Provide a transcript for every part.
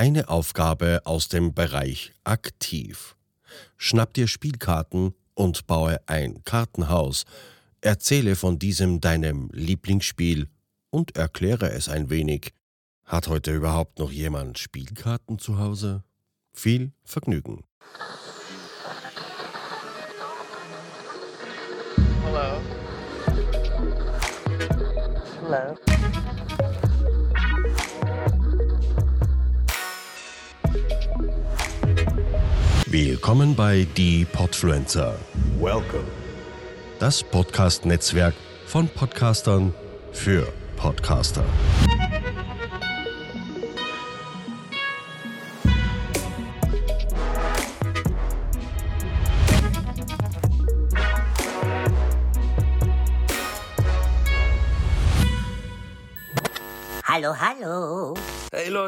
Eine Aufgabe aus dem Bereich Aktiv. Schnapp dir Spielkarten und baue ein Kartenhaus. Erzähle von diesem deinem Lieblingsspiel und erkläre es ein wenig. Hat heute überhaupt noch jemand Spielkarten zu Hause? Viel Vergnügen. Hello. Hello. Willkommen bei Die Podfluencer, Welcome. das Podcast-Netzwerk von Podcastern für Podcaster.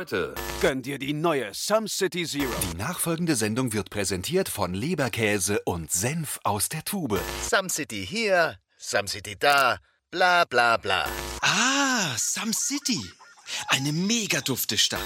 Leute, Gönn dir die neue Some City Zero. die nachfolgende Sendung wird präsentiert von Leberkäse und Senf aus der Tube. Some City hier, Some City da, bla bla bla. Ah, Some City. Eine mega dufte Stadt.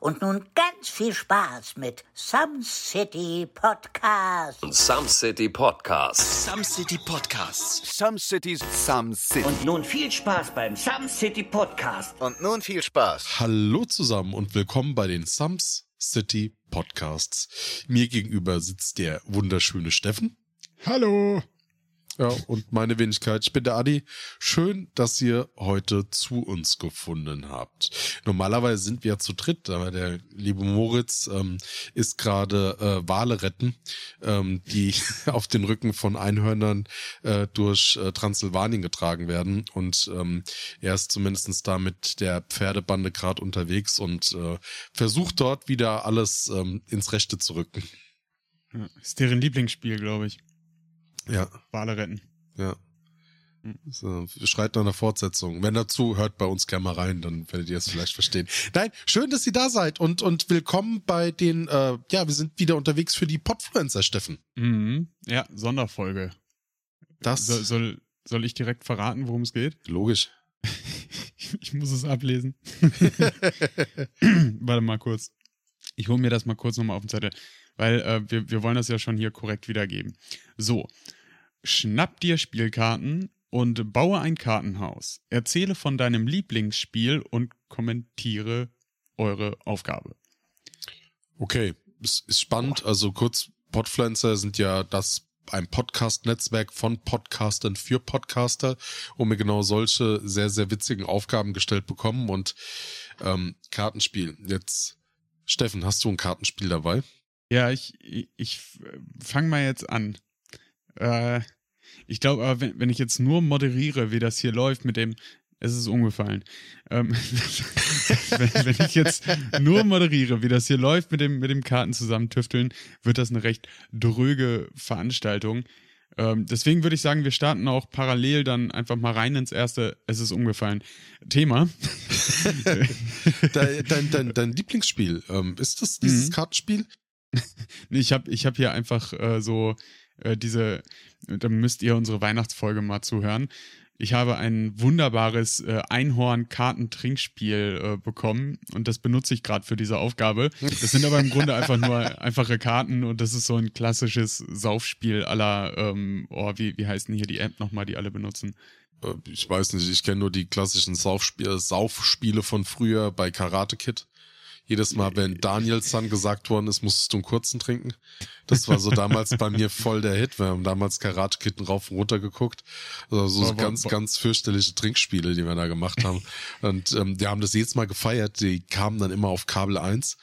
Und nun ganz viel Spaß mit Some City Podcast. Some City Podcast. Some City Podcasts. Some Cities. Some City. Und nun viel Spaß beim Some City Podcast. Und nun viel Spaß. Hallo zusammen und willkommen bei den Sums City Podcasts. Mir gegenüber sitzt der wunderschöne Steffen. Hallo. Ja, und meine Wenigkeit, ich bin der Adi. Schön, dass ihr heute zu uns gefunden habt. Normalerweise sind wir ja zu dritt, aber der liebe Moritz ähm, ist gerade äh, Wale retten, ähm, die auf den Rücken von Einhörnern äh, durch äh, Transsilvanien getragen werden. Und ähm, er ist zumindestens da mit der Pferdebande gerade unterwegs und äh, versucht dort wieder alles ähm, ins Rechte zu rücken. Ist deren Lieblingsspiel, glaube ich. Ja, Wale retten. ja. So, schreit nach einer Fortsetzung. Wenn dazu, hört bei uns gerne mal rein, dann werdet ihr es vielleicht verstehen. Nein, schön, dass ihr da seid und, und willkommen bei den, äh, ja, wir sind wieder unterwegs für die Podfluencer, Steffen. Mhm. Ja, Sonderfolge. Das, So, soll, soll ich direkt verraten, worum es geht? logisch. Ich muss es ablesen. Warte mal kurz. Ich hole mir das mal kurz nochmal auf den Zettel, weil äh, wir, wir wollen das ja schon hier korrekt wiedergeben. So, schnapp dir Spielkarten und baue ein Kartenhaus. Erzähle von deinem Lieblingsspiel und kommentiere eure Aufgabe. Okay, ist, ist spannend. Also kurz, Podfluencer sind ja das ein Podcast-Netzwerk von Podcastern für Podcaster, wo wir genau solche sehr, sehr witzigen Aufgaben gestellt bekommen und ähm, Kartenspiel. Jetzt, Steffen, hast du ein Kartenspiel dabei? Ja, ich, ich, ich fange mal jetzt an. Äh, ich glaube, aber wenn, wenn ich jetzt nur moderiere, wie das hier läuft mit dem, es ist umgefallen. Ähm, wenn, wenn ich jetzt nur moderiere, wie das hier läuft mit dem, mit dem Karten zusammentüfteln, wird das eine recht dröge Veranstaltung. Ähm, deswegen würde ich sagen, wir starten auch parallel dann einfach mal rein ins erste, es ist umgefallen, Thema. dein, dein, dein, dein Lieblingsspiel, ähm, ist das dieses Mhm. Kartenspiel? Ich habe ich hab hier einfach äh, so äh, diese, da müsst ihr unsere Weihnachtsfolge mal zuhören. Ich habe ein wunderbares äh, Einhorn-Kartentrinkspiel äh, bekommen und das benutze ich gerade für diese Aufgabe. Das sind aber im Grunde einfach nur einfache Karten und das ist so ein klassisches Saufspiel aller, ähm, oh, wie, wie heißt denn hier die App nochmal, die alle benutzen? Äh, Ich weiß nicht, ich kenne nur die klassischen Saufspiele, Saufspiele von früher bei Karate Kid. Jedes Mal, wenn Daniels-san gesagt worden ist, musstest du einen kurzen trinken. Das war so damals bei mir voll der Hit. Wir haben damals Karate Kid rauf und runter geguckt. Also so, boah, ganz, boah. ganz fürchterliche Trinkspiele, die wir da gemacht haben. Und ähm, wir haben das jedes Mal gefeiert. Die kamen dann immer auf Kabel 1.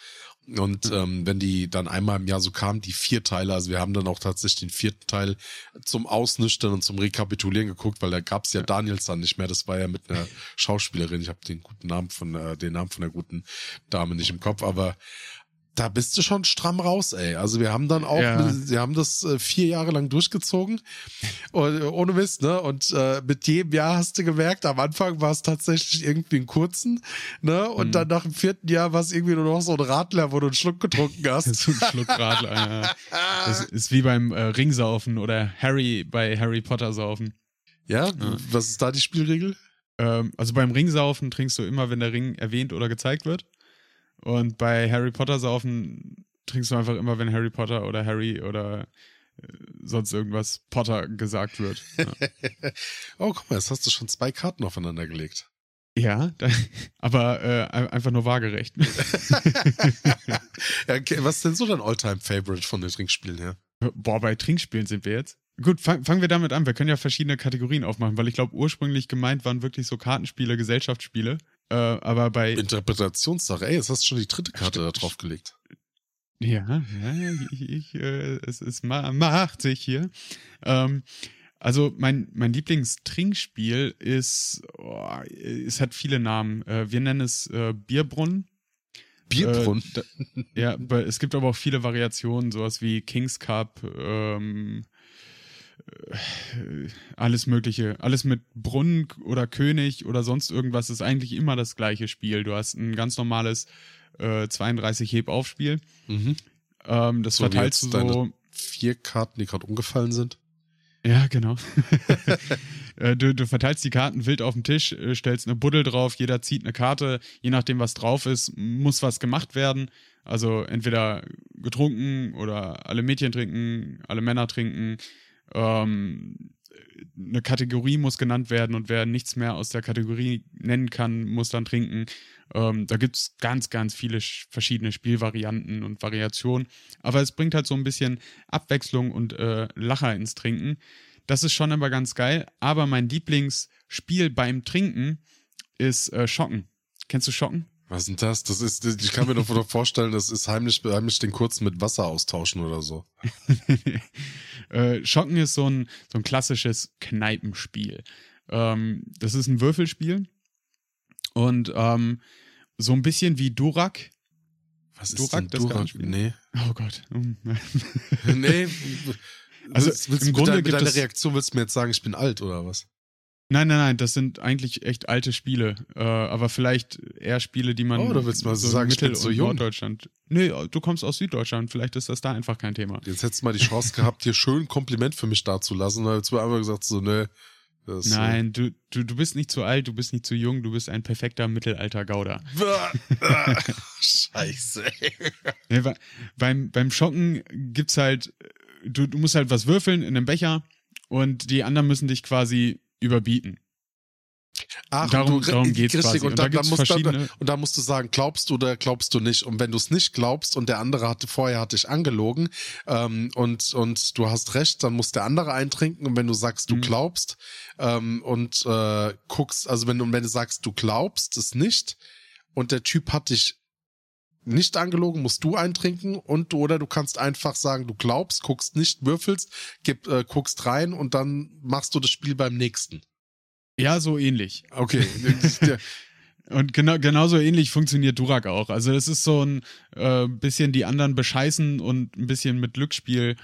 Und ähm, wenn die dann einmal im Jahr so kamen, die vier Teile, also wir haben dann auch tatsächlich den vierten Teil zum Ausnüchtern und zum Rekapitulieren geguckt, weil da gab's ja Daniels dann nicht mehr. Das war ja mit einer Schauspielerin. Ich habe den guten Namen von äh, den Namen von der guten Dame nicht im Kopf, aber da bist du schon stramm raus, ey. Also wir haben dann auch, Ja. wir haben das äh, vier Jahre lang durchgezogen, und, äh, ohne Mist, ne? Und äh, mit jedem Jahr hast du gemerkt, am Anfang war es tatsächlich irgendwie einen kurzen, ne? Und Mhm. dann nach dem vierten Jahr war es irgendwie nur noch so ein Radler, wo du einen Schluck getrunken hast. So ein Schluck Radler. ja. Das ist wie beim äh, Ringsaufen oder Harry bei Harry Potter saufen. Ja, was ist da die Spielregel? Ähm, also beim Ringsaufen trinkst du immer, wenn der Ring erwähnt oder gezeigt wird. Und bei Harry Potter saufen trinkst du einfach immer, wenn Harry Potter oder Harry oder äh, sonst irgendwas Potter gesagt wird. Ja. oh, guck mal, jetzt hast du schon zwei Karten aufeinander gelegt. Ja, da, aber äh, einfach nur waagerecht. ja, okay, was ist denn so dein Alltime-Favorite von den Trinkspielen her? Boah, bei Trinkspielen sind wir jetzt. Gut, fang, fangen wir damit an. Wir können ja verschiedene Kategorien aufmachen, weil ich glaube, ursprünglich gemeint waren wirklich so Kartenspiele, Gesellschaftsspiele. Äh, aber bei. Interpretationssache, ey, jetzt hast du schon die dritte Karte da drauf gelegt. Ja, ja, ich, ich äh, es, es macht sich hier. Ähm, also mein, mein Lieblingstrinkspiel ist, oh, es hat viele Namen. Äh, wir nennen es äh, Bierbrunnen. Bierbrunnen? Äh, da, ja, es gibt aber auch viele Variationen, sowas wie Kings Cup, ähm, äh, alles Mögliche. Alles mit Brunnen oder König oder sonst irgendwas ist eigentlich immer das gleiche Spiel. Du hast ein ganz normales äh, 32 Heb-Aufspiel. Mhm. Ähm, das so verteilst du so. Vier Karten, die gerade umgefallen sind. Ja, genau. Äh, du, du verteilst die Karten wild auf den Tisch, äh, stellst eine Buddel drauf, jeder zieht eine Karte, je nachdem, was drauf ist, muss was gemacht werden. Also entweder getrunken oder alle Mädchen trinken, alle Männer trinken. Ähm, eine Kategorie muss genannt werden und wer nichts mehr aus der Kategorie nennen kann, muss dann trinken. Ähm, da gibt es ganz, ganz viele verschiedene Spielvarianten und Variationen. Aber es bringt halt so ein bisschen Abwechslung und äh, Lacher ins Trinken. Das ist schon immer ganz geil. Aber mein Lieblingsspiel beim Trinken ist äh, Schocken. Kennst du Schocken? Was ist denn das? Das ist, ich kann mir doch vorstellen, das ist heimlich, heimlich den kurzen mit Wasser austauschen oder so. äh, Schocken ist so ein, so ein klassisches Kneipenspiel. Ähm, das ist ein Würfelspiel. Und ähm, so ein bisschen wie Durak. Was ist Durak, denn Durak? Nee. Oh Gott. nee. Also willst, willst im Grunde deiner, mit deiner Reaktion willst du mir jetzt sagen, ich bin alt oder was? Nein, nein, nein, das sind eigentlich echt alte Spiele. Äh, aber vielleicht eher Spiele, die man. Oh, du willst mal so sagen, Mittel- so jung. Norddeutschland. Nee, du kommst aus Süddeutschland. Vielleicht ist das da einfach kein Thema. Jetzt hättest du mal die Chance gehabt, hier schön ein Kompliment für mich dazulassen. Da hättest du einfach gesagt, so, ne. Das, Nein, du, du, du bist nicht zu alt, du bist nicht zu jung, du bist ein perfekter Mittelalter-Gauder. Scheiße. ja, beim, beim Schocken gibt's halt, du, du musst halt was würfeln in einem Becher und die anderen müssen dich quasi überbieten. Ach, darum, du, darum geht's richtig, quasi. Und, da, und, da, musst, verschiedene... und da musst du sagen, glaubst du oder glaubst du nicht. Und wenn du es nicht glaubst und der andere hatte vorher hat dich angelogen ähm, und, und du hast recht, dann muss der andere eintrinken. Und wenn du sagst, du mhm. glaubst ähm, und äh, guckst, also wenn du, wenn du sagst, du glaubst es nicht und der Typ hat dich nicht angelogen, musst du eintrinken und oder du kannst einfach sagen, du glaubst, guckst nicht, würfelst, gib, äh, guckst rein und dann machst du das Spiel beim nächsten. Ja, so ähnlich. Okay. Und genau, genauso ähnlich funktioniert Durak auch. Also es ist so ein äh, bisschen die anderen bescheißen und ein bisschen mit Glücksspiel.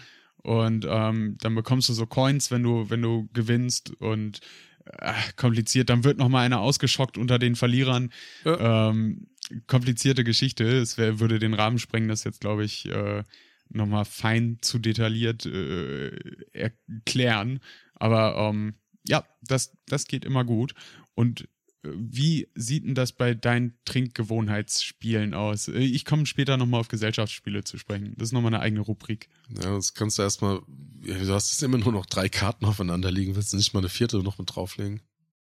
Und ähm, dann bekommst du so Coins, wenn du, wenn du gewinnst und äh, kompliziert. Dann wird noch mal einer ausgeschockt unter den Verlierern. Ja. Ähm, komplizierte Geschichte. Es wär, würde den Rahmen sprengen, das jetzt, glaube ich, äh, nochmal fein zu detailliert äh, erklären. Aber ähm, ja, das, das geht immer gut. Und äh, wie sieht denn das bei deinen Trinkgewohnheitsspielen aus? Äh, ich komme später nochmal auf Gesellschaftsspiele zu sprechen. Das ist nochmal eine eigene Rubrik. Ja, das kannst du erstmal. Ja, du hast jetzt immer nur noch drei Karten aufeinander liegen. Willst du nicht mal eine vierte noch mit drauflegen?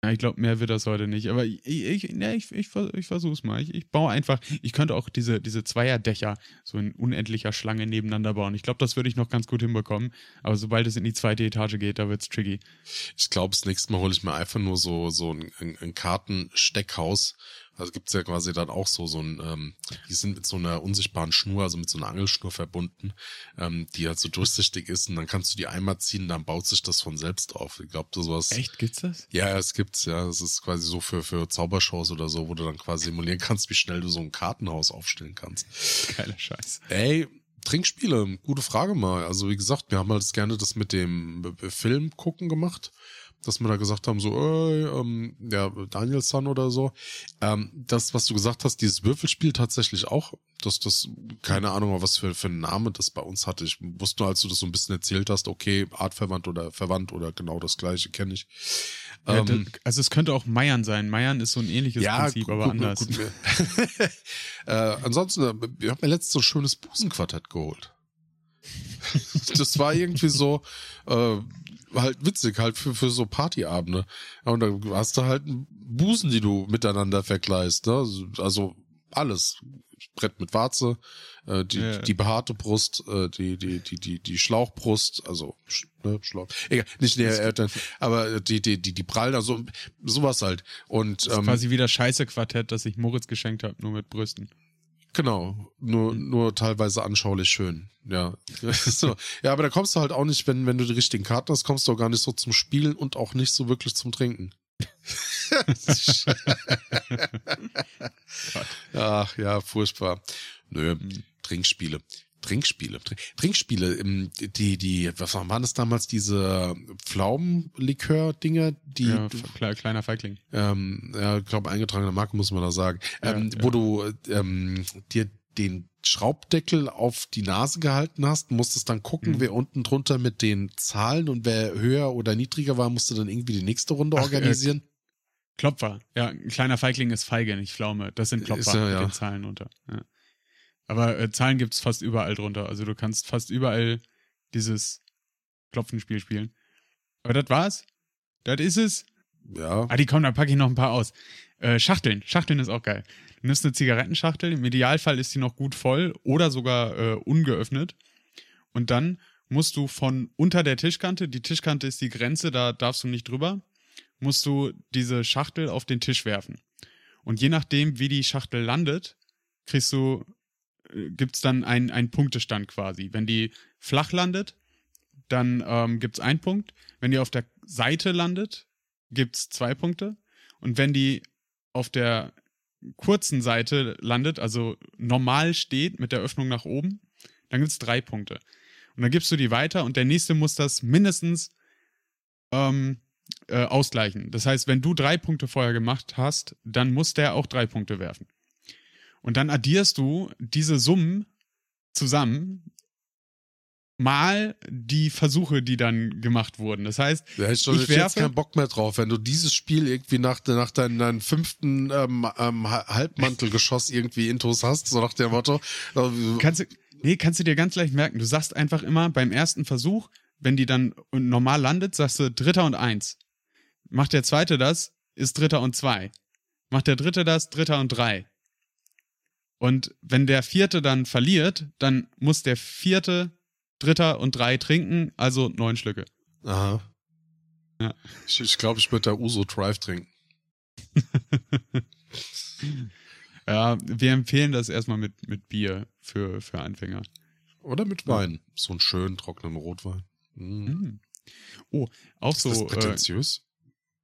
Ja, ich glaube, mehr wird das heute nicht. Aber ich, ich, ja, ich, ich, ich versuch's mal. Ich, ich baue einfach, ich könnte auch diese, diese Zweierdächer so in unendlicher Schlange nebeneinander bauen. Ich glaube, das würde ich noch ganz gut hinbekommen. Aber sobald es in die zweite Etage geht, da wird's tricky. Ich glaube, das nächste Mal hole ich mir einfach nur so, so ein, ein, ein Kartensteckhaus also gibt's ja quasi dann auch so, so ein, ähm, die sind mit so einer unsichtbaren Schnur, also mit so einer Angelschnur verbunden, ähm, die halt so durchsichtig ist und dann kannst du die einmal ziehen, dann baut sich das von selbst auf. Ich glaube, sowas. Echt, gibt's das? Ja, es gibt's, ja. Das ist quasi so für, für Zaubershows oder so, wo du dann quasi simulieren kannst, wie schnell du so ein Kartenhaus aufstellen kannst. Geiler Scheiß. Ey, Trinkspiele, gute Frage mal. Also wie gesagt, wir haben halt gerne das mit dem Film gucken gemacht. Dass wir da gesagt haben, so, äh, ähm, ja, Danielson oder so. Ähm, das, was du gesagt hast, dieses Würfelspiel tatsächlich auch, dass das, keine Ahnung, was für, für einen Namen das bei uns hatte. Ich wusste nur, als du das so ein bisschen erzählt hast, okay, artverwandt oder verwandt oder genau das gleiche kenne ich. Ja, Ähm, das, also es könnte auch Meiern sein. Meiern ist so ein ähnliches Prinzip, gu- aber gu- anders. gut, äh, ansonsten, äh, ich habe mir letztens so ein schönes Busenquartett geholt. das war irgendwie so äh, halt witzig, halt für, für so Partyabende. Ja, und dann hast du halt einen Busen, die du miteinander vergleichst. Ne? Also- Also alles. Brett mit Warze, äh, die, Ja. die behaarte Brust, äh, die, die, die, die, die Schlauchbrust, also ne, Schlauch. Egal, nicht näher, äh, aber die, die, die, die Prallen, also sowas halt. Und Das ist ähm, quasi wie das Scheiße-Quartett, das ich Moritz geschenkt habe, nur mit Brüsten. Genau, nur, nur teilweise anschaulich schön. Ja. so. ja, aber da kommst du halt auch nicht, wenn, wenn du die richtigen Karten hast, kommst du auch gar nicht so zum Spielen und auch nicht so wirklich zum Trinken. Ach ja, furchtbar. Nö, Trinkspiele. Trinkspiele. Trink- Trinkspiele, ähm, die, die, was waren das damals, diese Pflaumenlikör-Dinger, die, Ja, kle kleiner Feigling. ähm, ja, ich glaube, eingetragene Marke muss man da sagen, Ja, ähm, ja. wo du ähm, dir den Schraubdeckel auf die Nase gehalten hast, musstest dann gucken, Mhm. wer unten drunter mit den Zahlen und wer höher oder niedriger war, musste dann irgendwie die nächste Runde Ach, äh, organisieren. Klopfer. Ja, ein kleiner Feigling ist Feige, nicht Pflaume. Das sind Klopfer Ist ja, ja. mit den Zahlen unter. Ja. Aber äh, Zahlen gibt's fast überall drunter. Also du kannst fast überall dieses Klopfenspiel spielen. Aber das war's. Das ist es. ja. Ah, die kommen, dann packe ich noch ein paar aus. Äh, Schachteln. Schachteln ist auch geil. Du nimmst eine Zigarettenschachtel, im Idealfall ist die noch gut voll oder sogar äh, ungeöffnet. Und dann musst du von unter der Tischkante, die Tischkante ist die Grenze, da darfst du nicht drüber, musst du diese Schachtel auf den Tisch werfen. Und je nachdem, wie die Schachtel landet, kriegst du, äh, gibt's dann einen, einen Punktestand quasi. Wenn die flach landet, dann ähm, gibt's einen Punkt. Wenn die auf der Seite landet, gibt's zwei Punkte. Und wenn die auf der kurzen Seite landet, also normal steht mit der Öffnung nach oben, dann gibt's drei Punkte. Und dann gibst du die weiter und der nächste muss das mindestens ähm, äh, ausgleichen. Das heißt, wenn du drei Punkte vorher gemacht hast, dann muss der auch drei Punkte werfen. Und dann addierst du diese Summen zusammen mal die Versuche, die dann gemacht wurden. Das heißt, Da hätte ich doch ich werfe- keinen Bock mehr drauf, wenn du dieses Spiel irgendwie nach, nach deinem, deinem fünften ähm, ähm, Ha- Halbmantelgeschoss irgendwie Intos hast, so nach dem Motto. äh, Kannst du, nee, kannst du dir ganz leicht merken. Du sagst einfach immer beim ersten Versuch, wenn die dann normal landet, sagst du Dritter und Eins. Macht der zweite das, ist Dritter und Zwei. Macht der dritte das, Dritter und Drei. Und wenn der vierte dann verliert, dann muss der vierte, Dritter und Drei trinken, also neun Schlücke. Aha. Ja. Ich, ich glaube, ich würde da Uso Drive trinken. Ja, wir empfehlen das erstmal mit, mit Bier für, für Anfänger. Oder mit Wein. So einen schönen trockenen Rotwein. Mm. Oh, auch Ist so. das äh, prätentiös?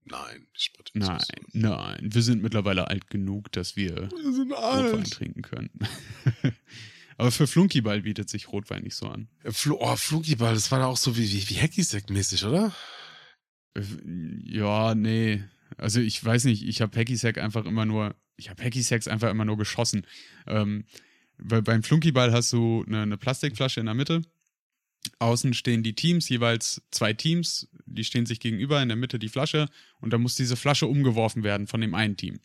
Nein, prätentiös. Nein, nein. Wir sind mittlerweile alt genug, dass wir Wir Rotwein trinken können. Aber für Flunkyball bietet sich Rotwein nicht so an. Äh, Fl oh, Flunkyball, das war da auch so wie, wie, wie Hacky-Sack-mäßig, oder? Äh, Ja, nee. Also ich weiß nicht, ich habe Hacky Sack einfach immer nur, ich habe Hacky Sacks einfach immer nur geschossen. Ähm, weil beim Flunkyball hast du eine, eine Plastikflasche in der Mitte. Außen stehen die Teams, jeweils zwei Teams, die stehen sich gegenüber, in der Mitte die Flasche und da muss diese Flasche umgeworfen werden von dem einen Team.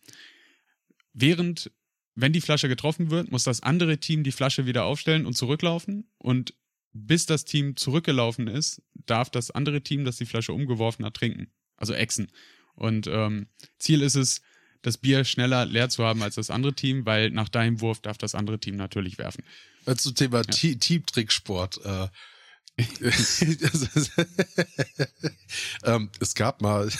Während, wenn die Flasche getroffen wird, muss das andere Team die Flasche wieder aufstellen und zurücklaufen und bis das Team zurückgelaufen ist, darf das andere Team, das die Flasche umgeworfen hat, trinken. Also exen. Und ähm, Ziel ist es, das Bier schneller leer zu haben als das andere Team, weil nach deinem Wurf darf das andere Team natürlich werfen. Äh, Zum Thema Te- Teamtricksport. Äh, ähm, es gab mal,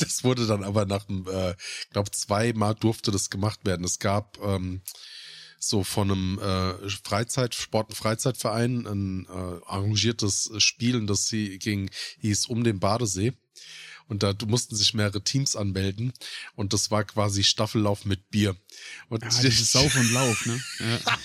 das wurde dann aber nach einem, äh, ich glaube, zweimal durfte das gemacht werden. Es gab ähm, so von einem äh, Freizeit, Sport- und Freizeitverein ein äh, arrangiertes Spiel, das sie ging, hieß um den Badesee. Und da mussten sich mehrere Teams anmelden. Und das war quasi Staffellauf mit Bier. Und Ja, Sauf und Lauf, ne? Ja.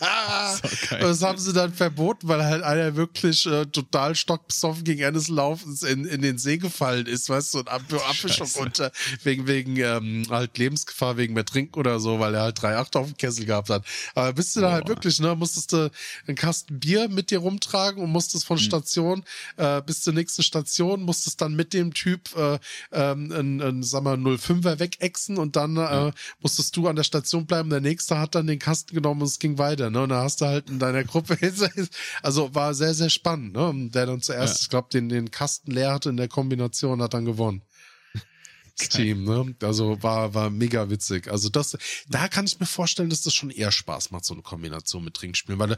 Das haben sie dann verboten, weil halt einer wirklich äh, total stockbesoffen gegen Ende des Laufens in, in den See gefallen ist, weißt du, und ab, Apfelschock unter, wegen, wegen ähm, halt Lebensgefahr, wegen mehr Trinken oder so, weil er halt drei Acht auf dem Kessel gehabt hat. Aber bist du da halt wirklich, ne, musstest du einen Kasten Bier mit dir rumtragen und musstest von Station äh, bis zur nächsten Station, musstest dann mit dem Typ äh, ähm, ein, ein, sag mal, 05er wegexen und dann äh, musstest du an der Station bleiben. Der nächste hat dann den Kasten genommen und es ging weiter. Ne? Und da hast du halt in deiner Gruppe, also war sehr, sehr spannend. Ne? Und der dann zuerst, Ja. ich glaube, den, den Kasten leer hatte in der Kombination, hat dann gewonnen. Das Team, ne? Also war, war mega witzig. Also das, da kann ich mir vorstellen, dass das schon eher Spaß macht, so eine Kombination mit Trinkspielen, weil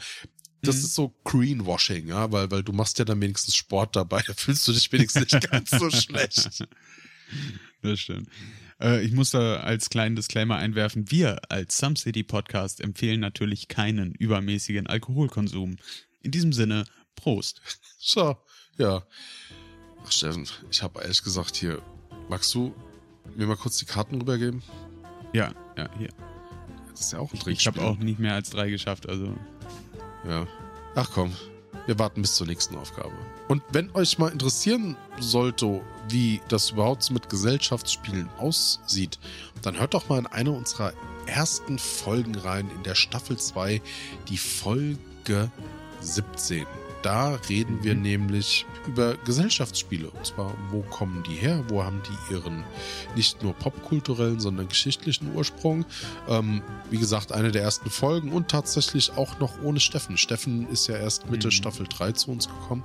das ist so Greenwashing, ja, weil, weil du machst ja dann wenigstens Sport dabei, da fühlst du dich wenigstens nicht ganz so schlecht. Das stimmt. Äh, ich muss da als kleinen Disclaimer einwerfen, wir als Some City Podcast empfehlen natürlich keinen übermäßigen Alkoholkonsum. In diesem Sinne, Prost. So, ja. Ach, Steffen, ich habe ehrlich gesagt hier, magst du mir mal kurz die Karten rübergeben? Ja, ja, hier. Das ist ja auch ein Ich Trinkspiel. habe auch nicht mehr als drei geschafft, also. Ja. Ach komm, wir warten bis zur nächsten Aufgabe. Und wenn euch mal interessieren sollte, wie das überhaupt mit Gesellschaftsspielen aussieht, dann hört doch mal in eine unserer ersten Folgen rein, in der Staffel 2, die Folge 17. Da reden wir nämlich über Gesellschaftsspiele. Und zwar, wo kommen die her? Wo haben die ihren nicht nur popkulturellen, sondern geschichtlichen Ursprung? Ähm, wie gesagt, eine der ersten Folgen und tatsächlich auch noch ohne Steffen. Steffen ist ja erst Mitte Mhm. Staffel 3 zu uns gekommen.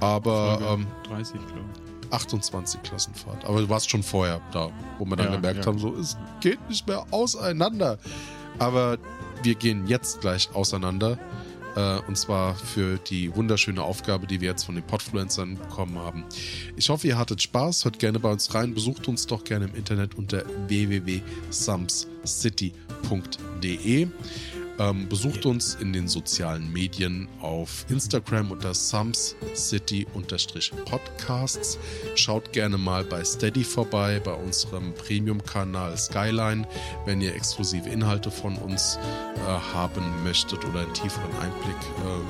Aber ähm, 30, glaube ich. 28 Klassenfahrt. Aber du warst schon vorher da, wo wir dann Ja, gemerkt ja. haben, so, es geht nicht mehr auseinander. Aber wir gehen jetzt gleich auseinander. Äh, und zwar für die wunderschöne Aufgabe, die wir jetzt von den Podfluencern bekommen haben. Ich hoffe, ihr hattet Spaß. Hört gerne bei uns rein. Besucht uns doch gerne im Internet unter www.sumscity.de. Ähm, besucht uns in den sozialen Medien auf Instagram unter sumscity-podcasts. Schaut gerne mal bei Steady vorbei, bei unserem Premium-Kanal Skyline, wenn ihr exklusive Inhalte von uns äh, haben möchtet oder einen tieferen Einblick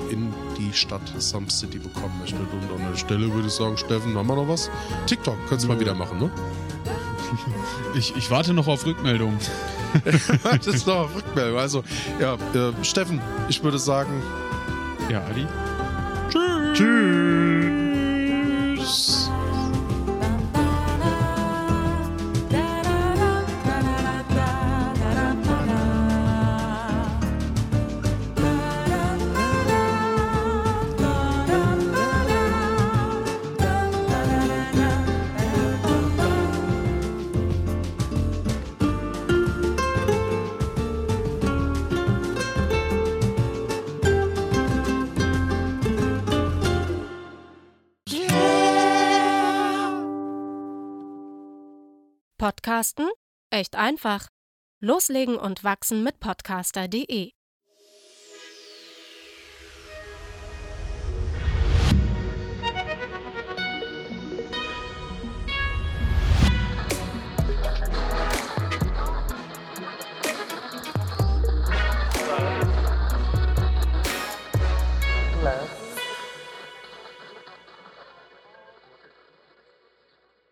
äh, in die Stadt Sum City bekommen möchtet. Und an der Stelle würde ich sagen, Steffen, haben wir noch was? TikTok, könntest du mal wieder machen, ne? Ich, ich warte noch auf Rückmeldung. ist noch eine Rückmeldung. Also, ja, äh, Steffen, ich würde sagen, Ja, Adi? Tschüss. Podcasten? Echt einfach. Loslegen und wachsen mit podcaster.de